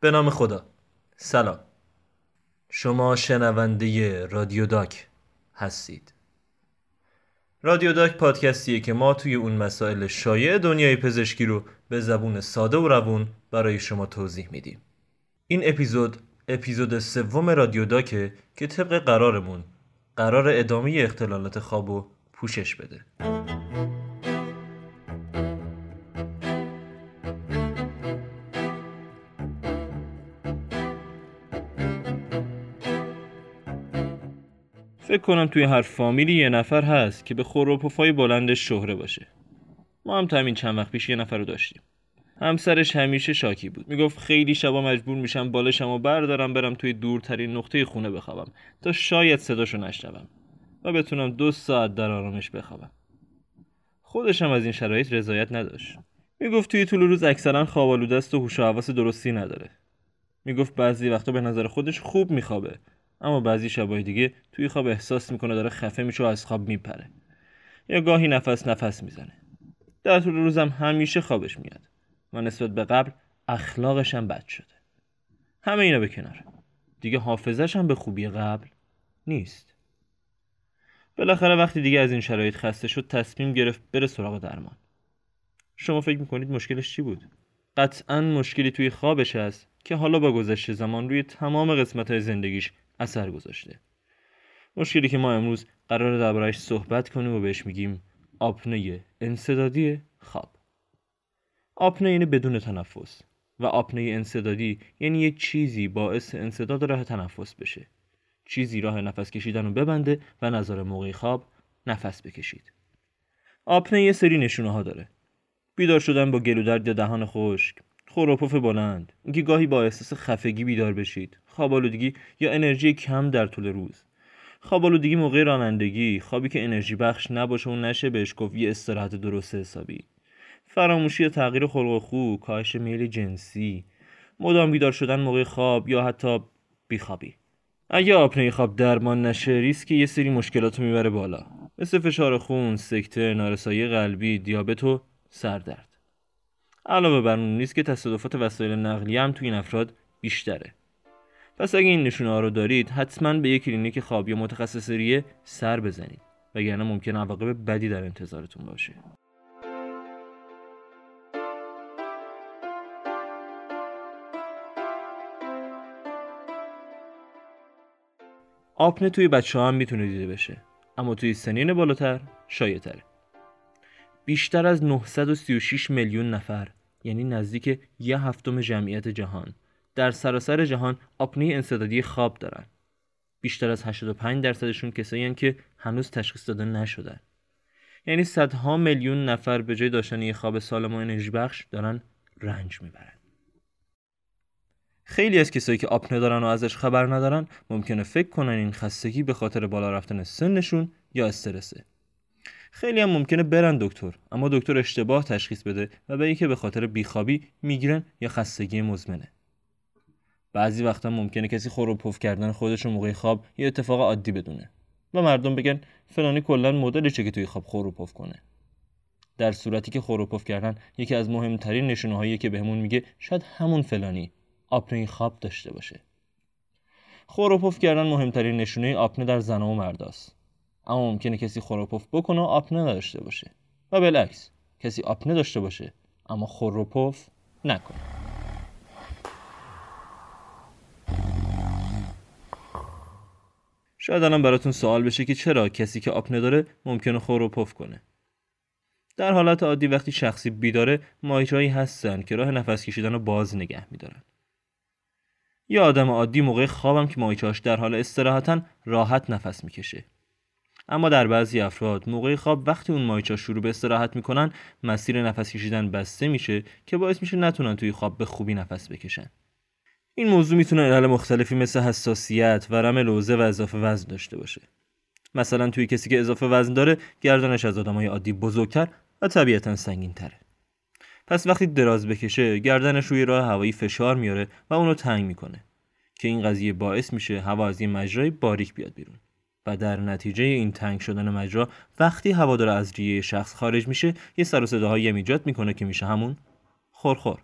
به نام خدا. سلام. شما شنونده رادیو داک هستید. رادیو داک پادکستیه که ما توی اون مسائل شایع دنیای پزشکی رو به زبون ساده و روون برای شما توضیح میدیم. این اپیزود اپیزود سوم رادیو داکه که طبق قرارمون قرار ادامه اختلالات خواب و پوشش بده. فکر کنم توی هر فامیلی یه نفر هست که به خور و پفای بلندش شهره باشه. ما هم تا همین چند وقت پیش یه نفر رو داشتیم. همسرش همیشه شاکی بود. می‌گفت خیلی شبا مجبور میشم بالشم و بردارم برم توی دورترین نقطه خونه بخوابم تا شاید صداشو نشنوم و بتونم دو ساعت در آرامش بخوابم. خودش هم از این شرایط رضایت نداشت. می‌گفت توی طول روز اکثرا خواب است و هوش و حواس درستی نداره. می‌گفت بعضی وقتا به نظر خودش خوب میخوابه. اما بعضی شبای دیگه توی خواب احساس می‌کنه داره خفه میشه و از خواب میپره. یا گاهی نفس نفس می‌زنه. در طول روزم همیشه خوابش میاد. و نسبت به قبل اخلاقش هم بد شده. همه اینا به کنار. دیگه حافظش هم به خوبی قبل نیست. بالاخره وقتی دیگه از این شرایط خسته شد تصمیم گرفت بره سراغ درمان. شما فکر می‌کنید مشکلش چی بود؟ قطعا مشکلی توی خوابش هست که حالا با گذشت زمان روی تمام قسمت های زندگیش اثر گذاشته. مشکلی که ما امروز قرار دربارهش صحبت کنیم و بهش میگیم آپنه انصدادی خواب. آپنه یعنی بدون تنفس و آپنه انصدادی یعنی یه چیزی باعث انصداد راه تنفس بشه. چیزی راه نفس کشیدن رو ببنده و نظر موقع خواب نفس بکشید. آپنه یه سری نشونه ها داره. بیدار شدن با گلودرد یا دهان خشک خوروپف بلند. اینکه گاهی با احساس خفگی بیدار بشید. خوابالودگی یا انرژی کم در طول روز. خوابالودگی موقع رانندگی. خوابی که انرژی بخش نباشه و نشه بهش گفت یه استراحت درست حسابی. فراموشی یا تغییر خلق خو کاهش میل جنسی. مدام بیدار شدن موقع خواب یا حتی بیخوابی. اگه آپنه خواب درمان نشه ریسک یه سری مشکلات رو می‌بره بالا. مثل فشار خون، سکته، نارسایی قلبی، دیابت و سردرد. علاوه بر اون نیست که تصادفات وسایل نقلیه هم توی این افراد بیشتره. پس اگه این نشونه ها رو دارید حتما به یک کلینیک خواب یا متخصص ریه سر بزنید. وگرنه ممکن عواقب بدی در انتظارتون باشه. آپنه توی بچه ها هم می‌تونه دیده بشه اما توی سنین بالاتر شایع تره بیشتر از 936 میلیون نفر یعنی نزدیک یه هفتم جمعیت جهان. در سراسر جهان آپنه انصدادی خواب دارن. بیشتر از 85 درصدشون کسایی که هنوز تشخیص داده نشدن یعنی صدها میلیون نفر به جای داشتن یه خواب سالم و انرژی بخش دارن رنج می‌برن. خیلی از کسایی که آپنه دارن و ازش خبر ندارن ممکنه فکر کنن این خستگی به خاطر بالا رفتن سنشون یا استرسه. خیلی هم ممکنه برن دکتر اما دکتر اشتباه تشخیص بده و بگه که به خاطر بیخوابی می‌گیرن یا خستگی مزمنه. بعضی وقتا ممکنه کسی خور و پف کردن خودش رو موقع خواب یه اتفاق عادی بدونه و مردم بگن فلانی کلا مدلشه که توی خواب خور و پف کنه. در صورتی که خور و پف کردن یکی از مهمترین نشونه که بهمون میگه شاید همون فلانی آپنه خواب داشته باشه. خور و پف کردن مهمترین نشونه آپنه در زن و مرداست. اما ممکنه کسی خور و پف بکنه و آپنه نداشته باشه. و بالعکس کسی آپنه داشته باشه اما خور و پف نکنه. شاید الان براتون سوال بشه که چرا کسی که آپنه داره ممکنه خور و پف کنه. در حالت عادی وقتی شخصی بیداره ماهیچهایی هستن که راه نفس کشیدن رو باز نگه میدارن. یه آدم عادی موقع خوابم که ماهیچهاش در حال استراحتن راحت نفس می‌کشه. اما در بعضی افراد موقع خواب وقتی اون ماهیچه شروع به استراحت می‌کنن مسیر نفس کشیدن بسته میشه که باعث میشه نتونن توی خواب به خوبی نفس بکشن. این موضوع می‌تونه علل مختلفی مثل حساسیت ورم لوزه و اضافه وزن داشته باشه. مثلا توی کسی که اضافه وزن داره گردنش از آدمای عادی بزرگتر و طبیعتا سنگین تره پس وقتی دراز بکشه گردنش روی راه هوایی فشار میاره و اونو تنگ می‌کنه که این قضیه باعث میشه هوا از یه مجرای باریک بیاد بیرون. و در نتیجه این تنگ شدن مجرا وقتی هوا داره از ریه شخص خارج میشه یه سر و صداهایی ایجاد می‌کنه که میشه همون خورخور.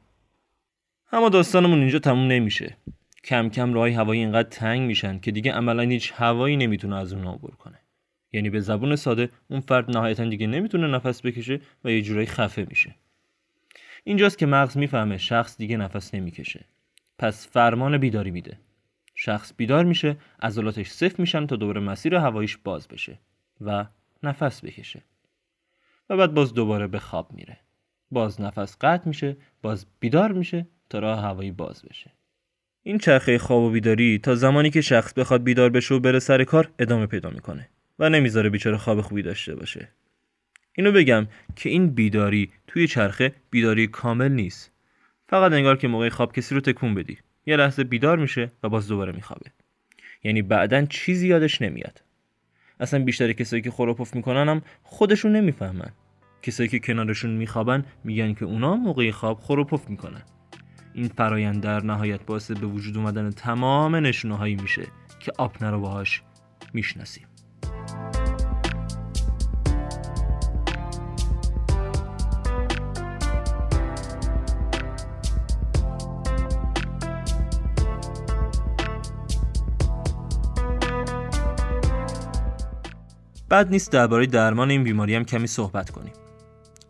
اما داستانمون اینجا تموم نمیشه. کم کم راهی هوایی اینقدر تنگ میشن که دیگه عملا هیچ هوایی نمی‌تونه از اون عبور کنه. یعنی به زبون ساده اون فرد نهایتا دیگه نمی‌تونه نفس بکشه و یه جورایی خفه میشه. اینجاست که مغز می‌فهمه شخص دیگه نفس نمی‌کشه. پس فرمان بیداری میده. شخص بیدار میشه عضلاتش صفر میشن تا دوباره مسیر هواییش باز بشه و نفس بکشه. و بعد باز دوباره به خواب میره. باز نفس قطع میشه باز بیدار میشه تا راه هوایی باز بشه. این چرخه خواب و بیداری تا زمانی که شخص بخواد بیدار بشه و بره سر کار ادامه پیدا می‌کنه و نمی‌ذاره بیچاره خواب خوبی داشته باشه. اینو بگم که این بیداری توی چرخه بیداری کامل نیست. فقط انگار که موقع خواب کسی رو تکون بدی. یه لحظه بیدار میشه و باز دوباره میخوابه. یعنی بعدا چیزی یادش نمیاد. اصلا بیشتر کسایی که خروپف می‌کنن هم خودشون نمی‌فهمن. کسایی که کنارشون میخوابن میگن که اونا موقع خواب خروپف می‌کنن. این فرایند در نهایت باعث به وجود اومدن تمام نشونه هایی میشه که آپنه رو باهاش می‌شناسیم. بد نیست درباره درمان این بیماری هم کمی صحبت کنیم.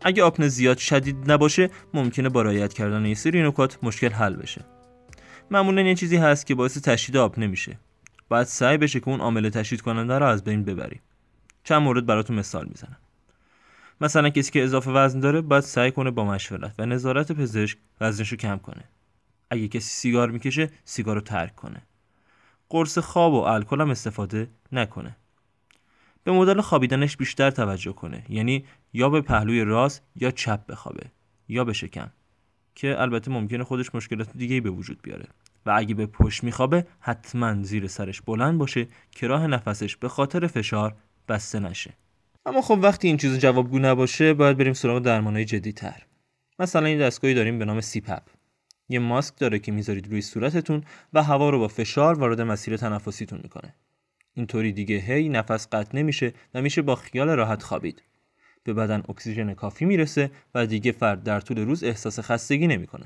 اگه آپنه زیاد شدید نباشه ممکنه با رعایت کردن یه سری نکات مشکل حل بشه. معمولا یه چیزی هست که باعث تشدید آپنه میشه. باید سعی بشه که اون عامل تشدید کننده رو از بین ببریم. چند مورد براتون مثال می‌زنم. مثلا کسی که اضافه وزن داره باید سعی کنه با مشورت و نظارت پزشک وزنش رو کم کنه. اگه کسی سیگار می‌کشه سیگار رو ترک کنه. قرص خواب و الکل هم استفاده نکنه. به مدل خوابیدنش بیشتر توجه کنه. یعنی یا به پهلوی راست یا چپ بخوابه. یا به شکم. که البته ممکنه خودش مشکلات دیگه به وجود بیاره. و اگه به پشت میخوابه حتما زیر سرش بلند باشه که راه نفسش به خاطر فشار بسته نشه. اما خب وقتی این چیز جوابگو نباشه باید بریم سراغ درمانهای جدی تر مثلا این دستگاهی داریم به نام سیپپ. یه ماسک داره که می‌ذارید روی صورتتون و هوا رو با فشار وارد مسیر تنفسیتون می‌کنه. اینطوری دیگه هی نفس قطع نمیشه و میشه با خیال راحت خوابید. به بدن اکسیژن کافی می‌رسه و دیگه فرد در طول روز احساس خستگی نمی‌کنه.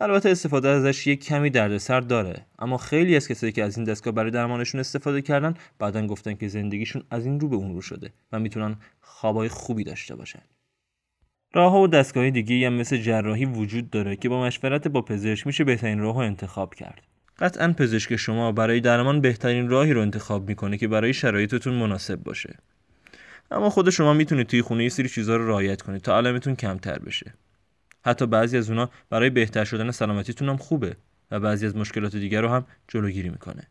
البته استفاده ازش یک کمی دردسر داره اما خیلی از کسایی که از این دستگاه برای درمانشون استفاده کردن بعدا گفتن که زندگیشون از این رو به اون رو شده و می‌تونن خوابای خوبی داشته باشن. راه و دستگاه دیگه هم مثل جراحی وجود داره که با مشورت با پزشک میشه بهترین راه انتخاب کرد. قطعا پزشک شما برای درمان بهترین راهی رو انتخاب می‌کنه که برای شرایطتون مناسب باشه. اما خود شما می‌تونید توی خونه یه سری چیزها رو رعایت کنید تا علمتون کمتر بشه. حتی بعضی از اونا برای بهتر شدن سلامتیتون هم خوبه و بعضی از مشکلات دیگر رو هم جلوگیری می‌کنه.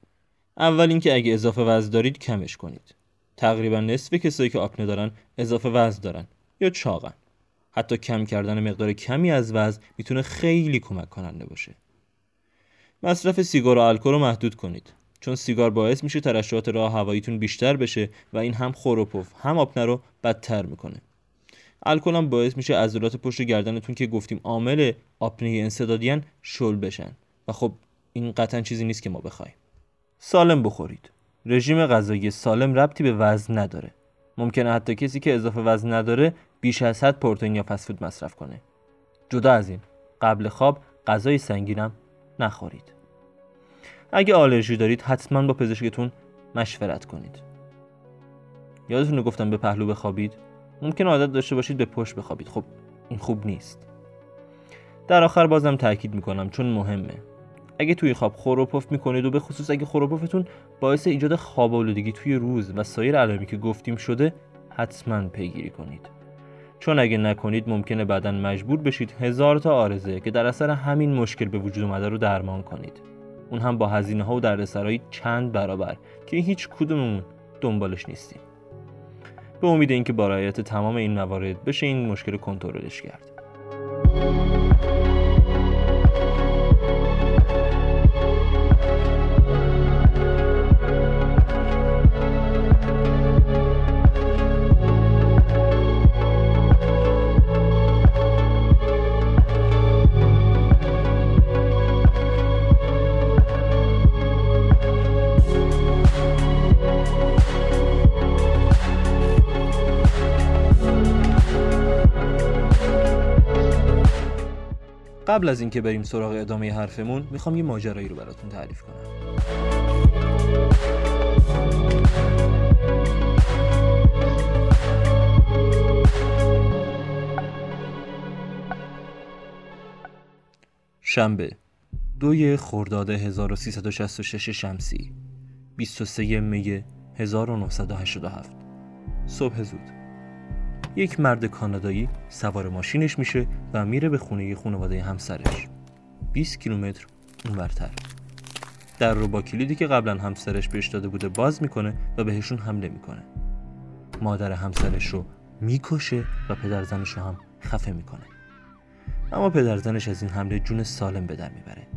اول اینکه اگه اضافه وزن دارید کمش کنید. تقریبا نصف کسایی که آپنه دارن اضافه وزن دارن یا چاقن حتی کم کردن مقدار کمی از وزن می‌تونه خیلی کمک کننده باشه. مصرف سیگار و الکل رو محدود کنید. چون سیگار باعث میشه ترشحات راه هواییتون بیشتر بشه و این هم خوروپف هم آپنه رو بدتر می‌کنه. الکل هم باعث میشه عضلات پشت گردنتون که گفتیم عامل آپنه انسدادیان شل بشن. و خب این قطعا چیزی نیست که ما بخوایم. سالم بخورید. رژیم غذایی سالم ربطی به وزن نداره. ممکنه حتی کسی که اضافه وزن نداره بیش از حد پروتئین یا فسفود مصرف کنه. جدا از این قبل خواب غذای سنگینم نخورید. اگه آلرژی دارید حتما با پزشکتون مشورت کنید. یادتون گفتم به پهلو بخوابید؟ ممکن عادت داشته باشید به پشت بخوابید. خب این خوب نیست. در آخر بازم تاکید می‌کنم چون مهمه. اگه توی خواب خوروپف می‌کنید و به خصوص اگه خوروپفتون باعث ایجاد خواب آلودگی توی روز و سایر علائمی که گفتیم شده حتما پیگیری کنید. چون اگه نکنید ممکنه بعدا مجبور بشید هزار تا آرزه که در اثر همین مشکل به وجود اومده رو درمان کنید. اون هم با هزینه ها و دردسرایی چند برابر که هیچ کدوممون دنبالش نیستیم. به امید اینکه با رعایت تمام این موارد بشه این مشکل کنترلش کرد. قبل از اینکه بریم سراغ ادامه حرفمون می‌خوام یه ماجرایی رو براتون تعریف کنم. شنبه دوی خرداد 1366 شمسی 23 می 1987 صبح زود. یک مرد کانادایی سوار ماشینش میشه و میره به خونه خانواده همسرش. 20 کیلومتر اونورتر. در رو با کلیدی که قبلا همسرش بهش داده بوده باز می‌کنه و بهشون حمله می‌کنه. مادر همسرش رو می‌کشه و پدر زنش رو هم خفه می‌کنه. اما پدر زنش از این حمله جون سالم به در می‌بره.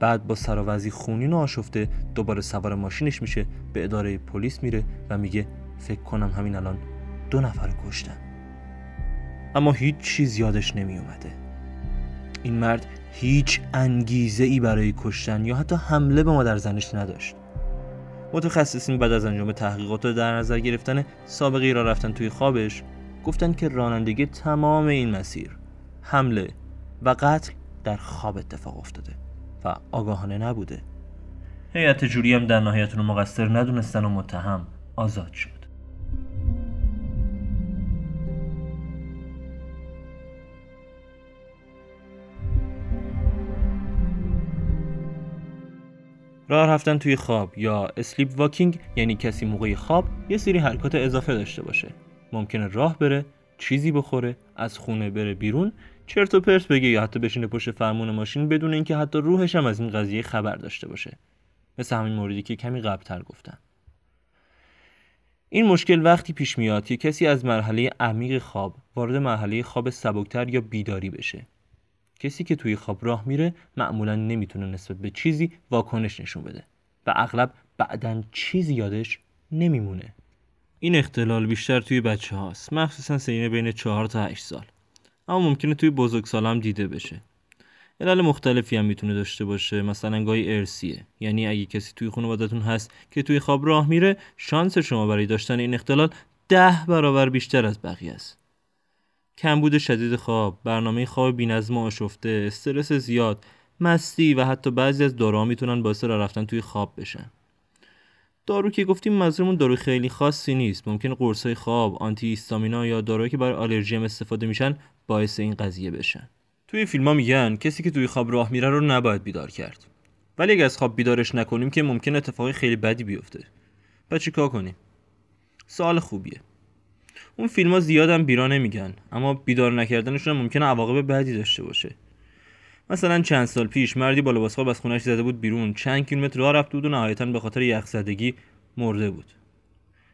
بعد با سراوزی خونین و آشفته دوباره سوار ماشینش میشه به اداره پلیس میره و میگه فکر کنم همین الان دو نفر کشتن. اما هیچ چیز یادش نمی اومده این مرد هیچ انگیزه ای برای کشتن یا حتی حمله به مادر زنش نداشت. متخصصین بعد از انجام تحقیقات و در نظر گرفتن سابقه را رفتن توی خوابش گفتن که رانندگی تمام این مسیر حمله و قتل در خواب اتفاق افتاده و آگاهانه نبوده. هیئت جوری هم در نهایت رو مقصر ندونستن و متهم آزاد شد. راه رفتن توی خواب یا اسلیپ واکینگ یعنی کسی موقع خواب یه سری حرکات اضافه داشته باشه. ممکنه راه بره چیزی بخوره از خونه بره بیرون چرت و پرت بگه یا حتی بشینه پشت فرمون ماشین بدون اینکه حتی روحش هم از این قضیه خبر داشته باشه. مثل همین موردی که کمی قبلتر گفتم. این مشکل وقتی پیش میاد که کسی از مرحله عمیق خواب وارد مرحله خواب سبکتر یا بیداری بشه. کسی که توی خواب راه میره معمولا نمی‌تونه نسبت به چیزی واکنش نشون بده و اغلب بعدا چیزی یادش نمیمونه. این اختلال بیشتر توی بچه هاست مخصوصا سینه بین 4 تا 8 سال. اما ممکنه توی بزرگ سال هم دیده بشه. علل مختلفی هم می‌تونه داشته باشه. مثلا گاهی ارسیه یعنی اگه کسی توی خانوادتون هست که توی خواب راه میره شانس شما برای داشتن این اختلال ده برابر بیشتر از بقیه است. کمبود شدید خواب برنامه خواب بینظم و آشفته استرس زیاد مستی و حتی بعضی از داروها می‌تونن باعث راه رفتن توی خواب بشن. دارو که گفتیم منظورمون دارو خیلی خاصی نیست. ممکن قرصای خواب آنتی هیستامینا یا داروهایی که برای آلرژی هم استفاده میشن باعث این قضیه بشن. توی فیلم ها میگن کسی که توی خواب راه میره رو نباید بیدار کرد. ولی اگه از خواب بیدارش نکنیم که ممکن اتفاقی خیلی بدی بیفته. پس چیکار کنیم؟ سوال خوبیه. اون فیلم ها زیادم بیرا نمیگن اما بیدار نکردنشون ممکنه عواقب بدی داشته باشه. مثلا چند سال پیش مردی با لباس خواب از خونش زده بود بیرون. چند کیلومتر راه رفته بود و نهایتا به خاطر یخزدگی مرده بود.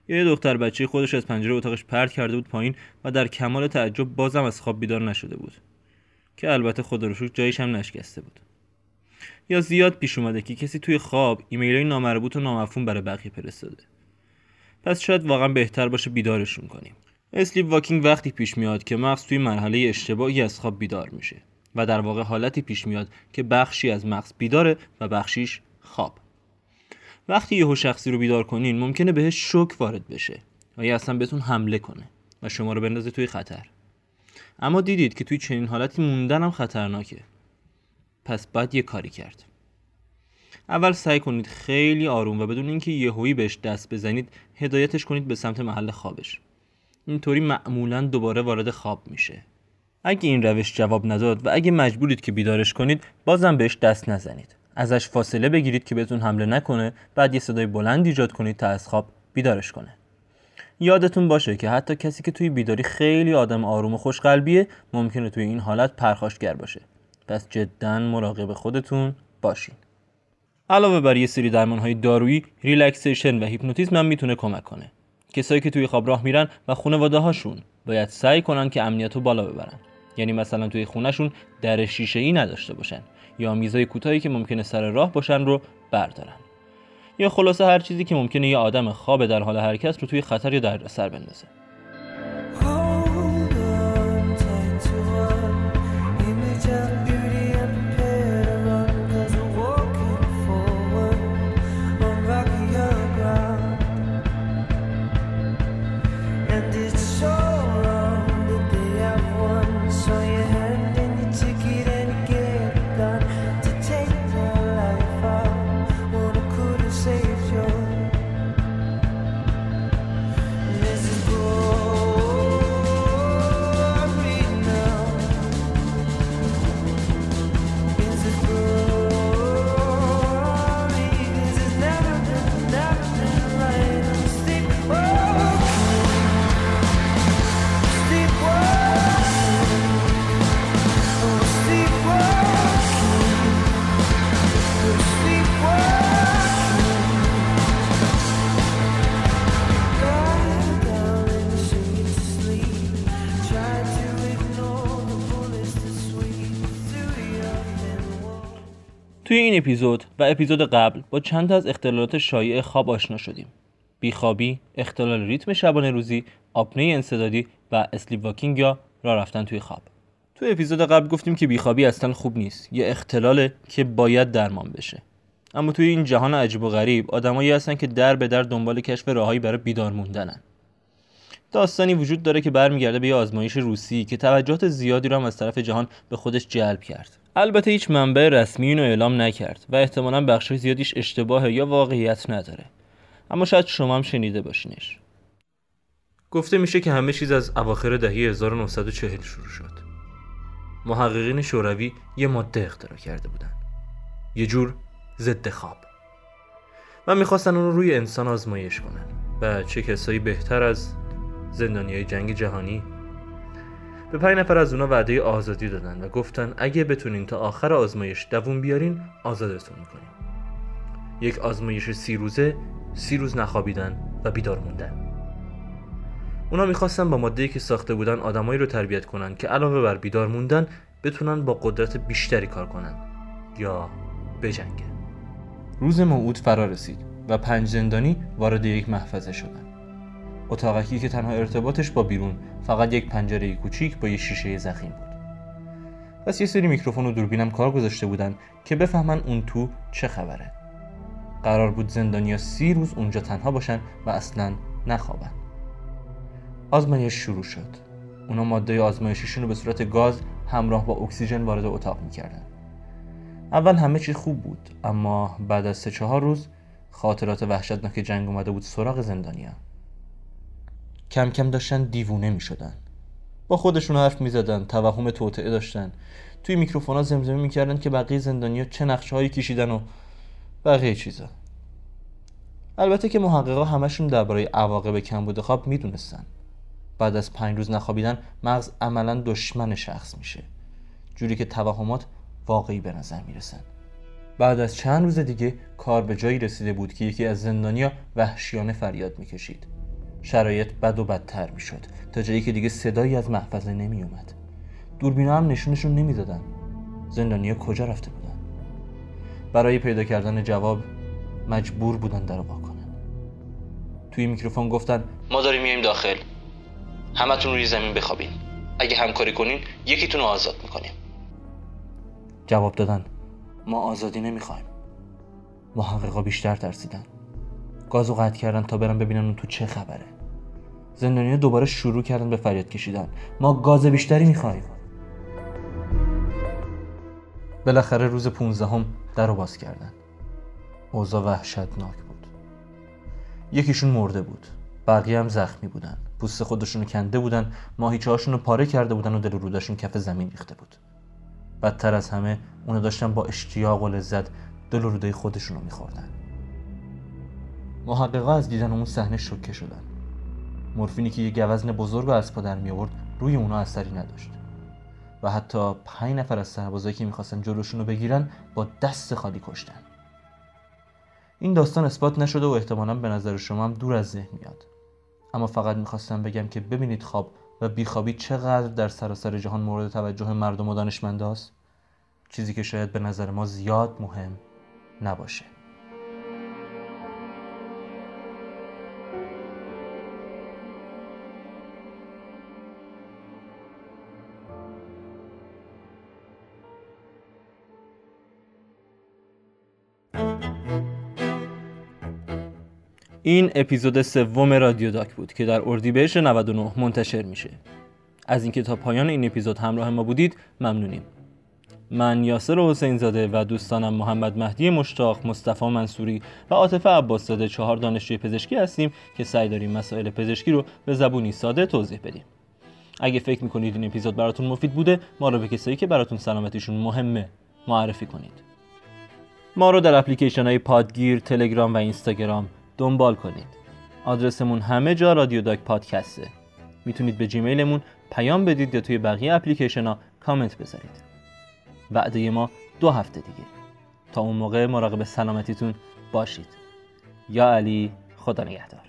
یه دختر بچه خودش از پنجره اتاقش پرت کرده بود پایین و در کمال تعجب بازم از خواب بیدار نشده بود که البته خدا رو جایش هم نشکسته بود. یا زیاد پیش اومده که کسی توی خواب ایمیل های نامربوط و نامفهوم برای بقیه فرستاده. پس شاید واقعا بهتر باشه بیدارشون کنیم. اسلیپ واکینگ وقتی پیش میاد که مغز توی مرحله اشتباهی از خواب بیدار میشه و در واقع حالتی پیش میاد که بخشی از مغز بیداره و بخشیش خواب. وقتی یهو شخصی رو بیدار کنین ممکنه بهش شوک وارد بشه و یا اصلا بهتون حمله کنه و شما رو بندازه توی خطر. اما دیدید که توی چنین حالتی موندن هم خطرناکه. پس باید یه کاری کرد. اول سعی کنید خیلی آروم و بدون اینکه یهویی بهش دست بزنید هدایتش کنید به سمت محل خوابش. اینطوری معمولا دوباره وارد خواب میشه. اگه این روش جواب نداد و اگه مجبورید که بیدارش کنید بازم بهش دست نزنید. ازش فاصله بگیرید که بهتون حمله نکنه بعد یه صدای بلند ایجاد کنید تا از خواب بیدارش کنه. یادتون باشه که حتی کسی که توی بیداری خیلی آدم آروم و خوشقلبیه ممکنه توی این حالت پرخاشگر باشه. پس جدا مراقب خودتون باشین. علاوه بر یه سری درمان های دارویی relaxation و هیپنوتیزم هم می‌تونه کمک کنه. کسایی که توی خواب راه میرن و خانواده هاشون باید سعی کنن که امنیت رو بالا ببرن. یعنی مثلا توی خونهشون در شیشه ای نداشته باشن یا میزای کوتاهی که ممکنه سر راه باشن رو بردارن. یا خلاصه هر چیزی که ممکنه یه آدم خواب در حال حرکت رو توی خطر یا دردسر بندازه. توی این اپیزود و اپیزود قبل با چند از اختلالات شایع خواب آشنا شدیم. بیخوابی، اختلال ریتم شبانه روزی، آپنه انصدادی و اسلیپ واکینگ یا راه رفتن توی خواب. توی اپیزود قبل گفتیم که بیخوابی اصلا خوب نیست یه اختلاله که باید درمان بشه. اما توی این جهان عجیب و غریب آدمایی هستن که در به در دنبال کشف راههایی برای بیدار موندنن. داستانی وجود داره که برمیگرده به یه آزمایش روسی که توجهات زیادی هم از طرف جهان به خودش جلب کرد. البته هیچ منبع رسمی اینو اعلام نکرد و احتمالا بخش زیادیش اشتباه یا واقعیت نداره. اما شاید شما هم شنیده باشینش. گفته میشه که همه چیز از اواخر دهه 1940 شروع شد. محققین شوروی یه ماده اختراع کرده بودن. یه جور ضد خواب. و می‌خواستن اون رو روی انسان آزمایش کنن و چه کسایی بهتر از زندانی های جنگ جهانی. به پنج نفر از اونا وعده آزادی دادن و گفتن اگه بتونین تا آخر آزمایش دووم بیارین آزادتون می‌کنیم. یک آزمایش سی روزه سی روز نخوابیدن و بیدار موندن. اونا می‌خواستن با ماده‌ای که ساخته بودن آدمایی رو تربیت کنن که علاوه بر بیدار موندن بتونن با قدرت بیشتری کار کنن. یا بجنگن. روز موعود فرا رسید و پنج زندانی وارد یک محفظه شدن. اتاقکی که تنها ارتباطش با بیرون فقط یک پنجره کوچیک با یه شیشه زخیم بود. پس یه سری میکروفون و دوربینم کار گذاشته بودن که بفهمن اون تو چه خبره. قرار بود زندانیا سی روز اونجا تنها باشن و اصلا نخوابن. آزمایش شروع شد. اونا ماده آزمایشیشون رو به صورت گاز همراه با اکسیژن وارد اتاق می‌کردن. اول همه چی خوب بود اما بعد از سه چهار روز خاطرات وحشتناک جنگ اومده بود سراغ زندانیا کم کم داشتن دیوونه می شدن با خودشون حرف می زدن توهم توطعه داشتن. توی میکروفونا ها زمزمه می‌کردن که بقیه زندانیا چه نقشه هایی کشیدن و بقیه چیزا. البته که محققا همشون درباره عواقب کمبود خواب می‌دونستن. بعد از پنج روز نخوابیدن مغز عملا دشمن شخص میشه. جوری که توهمات واقعی به نظر می‌رسن. بعد از چند روز دیگه کار به جایی رسیده بود که یکی از زندانیا وحشیانه فریاد می‌کشید. شرایط بد و بدتر می‌شد تا جایی که دیگه صدایی از محفظه نمی اومد دوربینا هم نشونشون نمی‌دادن. زندانیا کجا رفته بودن؟ برای پیدا کردن جواب مجبور بودن در کنن. توی میکروفون گفتن ما داریم میایم داخل. همتون روی زمین بخوابین. اگه همکاری کنین یکیتون رو آزاد می‌کنیم. جواب دادن ما آزادی نمی‌خوایم. محققا بیشتر ترسیدن. گازو قطع کردن تا برن ببینن اون تو چه خبره. زندانیا دوباره شروع کردن به فریاد کشیدن. ما گاز بیشتری می‌خوایم. بالاخره روز پونزدهم در رو باز کردن. اوضاع وحشتناک بود. یکیشون مرده بود. بقیه هم زخمی بودن. پوست خودشونو کنده بودن. ماهیچه رو پاره کرده بودن و دل رودشون کف زمین ریخته بود. بدتر از همه اونو داشتن با اشتیاق و لذت دل روده خودشون رو میخوردن. محققا از دیدن اون صحنه شوکه شدن. مورفینی که یه گوزن بزرگ و از پا در می آورد روی اونا اثری نداشت. و حتی پنج نفر از سربازایی که می‌خواستن جلوشون رو بگیرن با دست خالی کشتن. این داستان اثبات نشده و احتمالا به نظر شما هم دور از ذهن میاد. اما فقط می‌خواستم بگم که ببینید خواب و بیخوابی چقدر در سراسر جهان مورد توجه مردم و دانشمنداست. چیزی که شاید به نظر ما زیاد مهم نباشه. این اپیزود سوم رادیو داک بود که در اردیبهشت 99 منتشر میشه از اینکه تا پایان این اپیزود همراه ما بودید ممنونیم من یاسر حسین زاده و دوستانم محمد مهدی مشتاق، مصطفی منصوری و عاطفه عباس زاده چهار دانشجوی پزشکی هستیم که سعی داریم مسائل پزشکی رو به زبونی ساده توضیح بدیم. اگه فکر می‌کنید این اپیزود براتون مفید بوده، ما رو به کسایی که براتون سلامتیشون مهمه معرفی کنید. ما رو در اپلیکیشن های پادگیر، تلگرام و اینستاگرام دنبال کنید. آدرسمون همه جا رادیو داک پادکسته. می‌تونید به جیمیلمون پیام بدید یا توی بقیه اپلیکیشن ها کامنت بذارید. وعده ما دو هفته دیگه. تا اون موقع مراقب سلامتیتون باشید. یا علی خدا نگهدار.